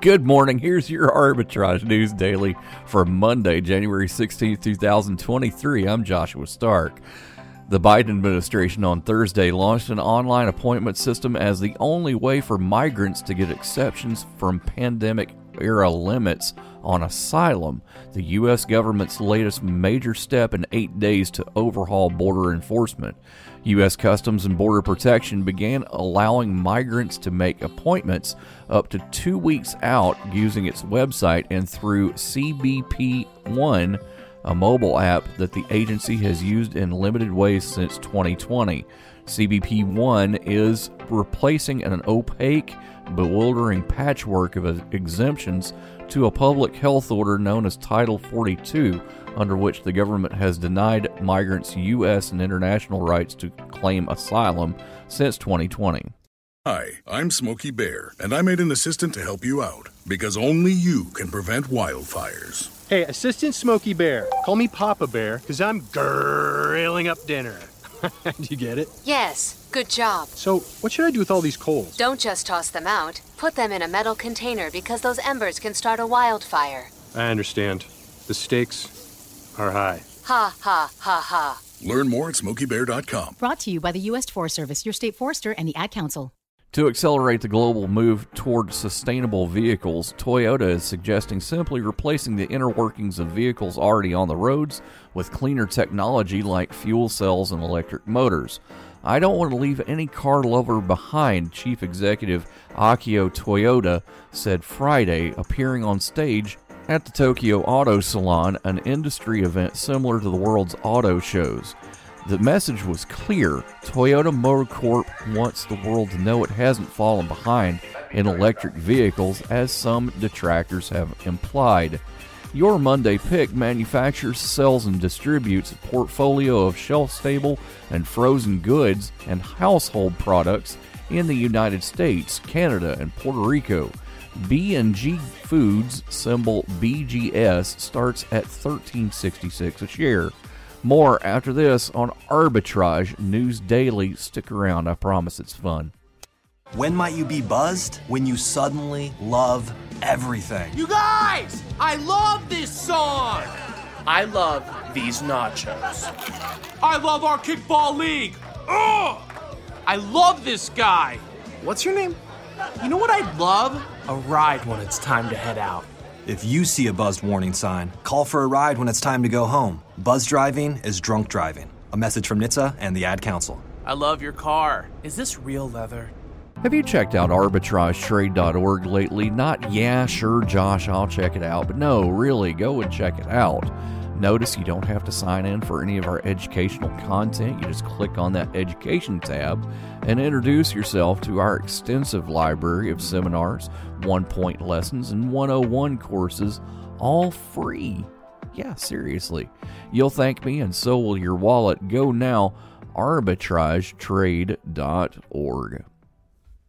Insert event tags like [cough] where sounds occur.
Good morning. Here's your arbitrage news daily for Monday, January 16th, 2023. I'm Joshua Stark. The Biden administration on Thursday launched an online appointment system as the only way for migrants to get exceptions from pandemic era limits on asylum, the U.S. government's latest major step in eight days to overhaul border enforcement. U.S. Customs and Border Protection began allowing migrants to make appointments up to two weeks out using its website and through CBP One a mobile app that the agency has used in limited ways since 2020. CBP One is replacing an opaque, bewildering patchwork of exemptions to a public health order known as Title 42, under which the government has denied migrants U.S. and international rights to claim asylum since 2020. Hi, I'm Smokey Bear, and I made an assistant to help you out because only you can prevent wildfires. Hey, Assistant Smokey Bear, call me Papa Bear because I'm grilling up dinner. [laughs] Do you get it? Yes, good job. So, what should I do with all these coals? Don't just toss them out. Put them in a metal container because those embers can start a wildfire. I understand. The stakes are high. Ha ha ha ha. Learn more at smokeybear.com. Brought to you by the U.S. Forest Service, your state forester, and the Ad Council. To accelerate the global move toward sustainable vehicles, Toyota is suggesting simply replacing the inner workings of vehicles already on the roads with cleaner technology like fuel cells and electric motors. I don't want to leave any car lover behind, Chief Executive Akio Toyoda said Friday, appearing on stage at the Tokyo Auto Salon, an industry event similar to the world's auto shows. The message was clear. Toyota Motor Corp wants the world to know it hasn't fallen behind in electric vehicles, as some detractors have implied. Your Monday Pick manufactures, sells, and distributes a portfolio of shelf stable and frozen goods and household products in the United States, Canada, and Puerto Rico. B&G Foods symbol BGS starts at 13.66 a share. More after this on Arbitrage News Daily. Stick around, I promise it's fun. When might you be buzzed? When you suddenly love everything. You guys! I love this song! I love these nachos. I love our kickball league! Ugh! I love this guy! What's your name? You know what I'd love? A ride when it's time to head out. If you see a buzzed warning sign, call for a ride when it's time to go home. Buzz driving is drunk driving. A message from NHTSA and the Ad Council. I love your car. Is this real leather? Have you checked out arbitragetrade.org lately? Not, yeah, sure, Josh, I'll check it out, but no, really, go and check it out. Notice you don't have to sign in for any of our educational content. You just click on that education tab and introduce yourself to our extensive library of seminars, one point lessons, and 101 courses, all free. Yeah, seriously. You'll thank me, and so will your wallet. Go now, arbitragetrade.org.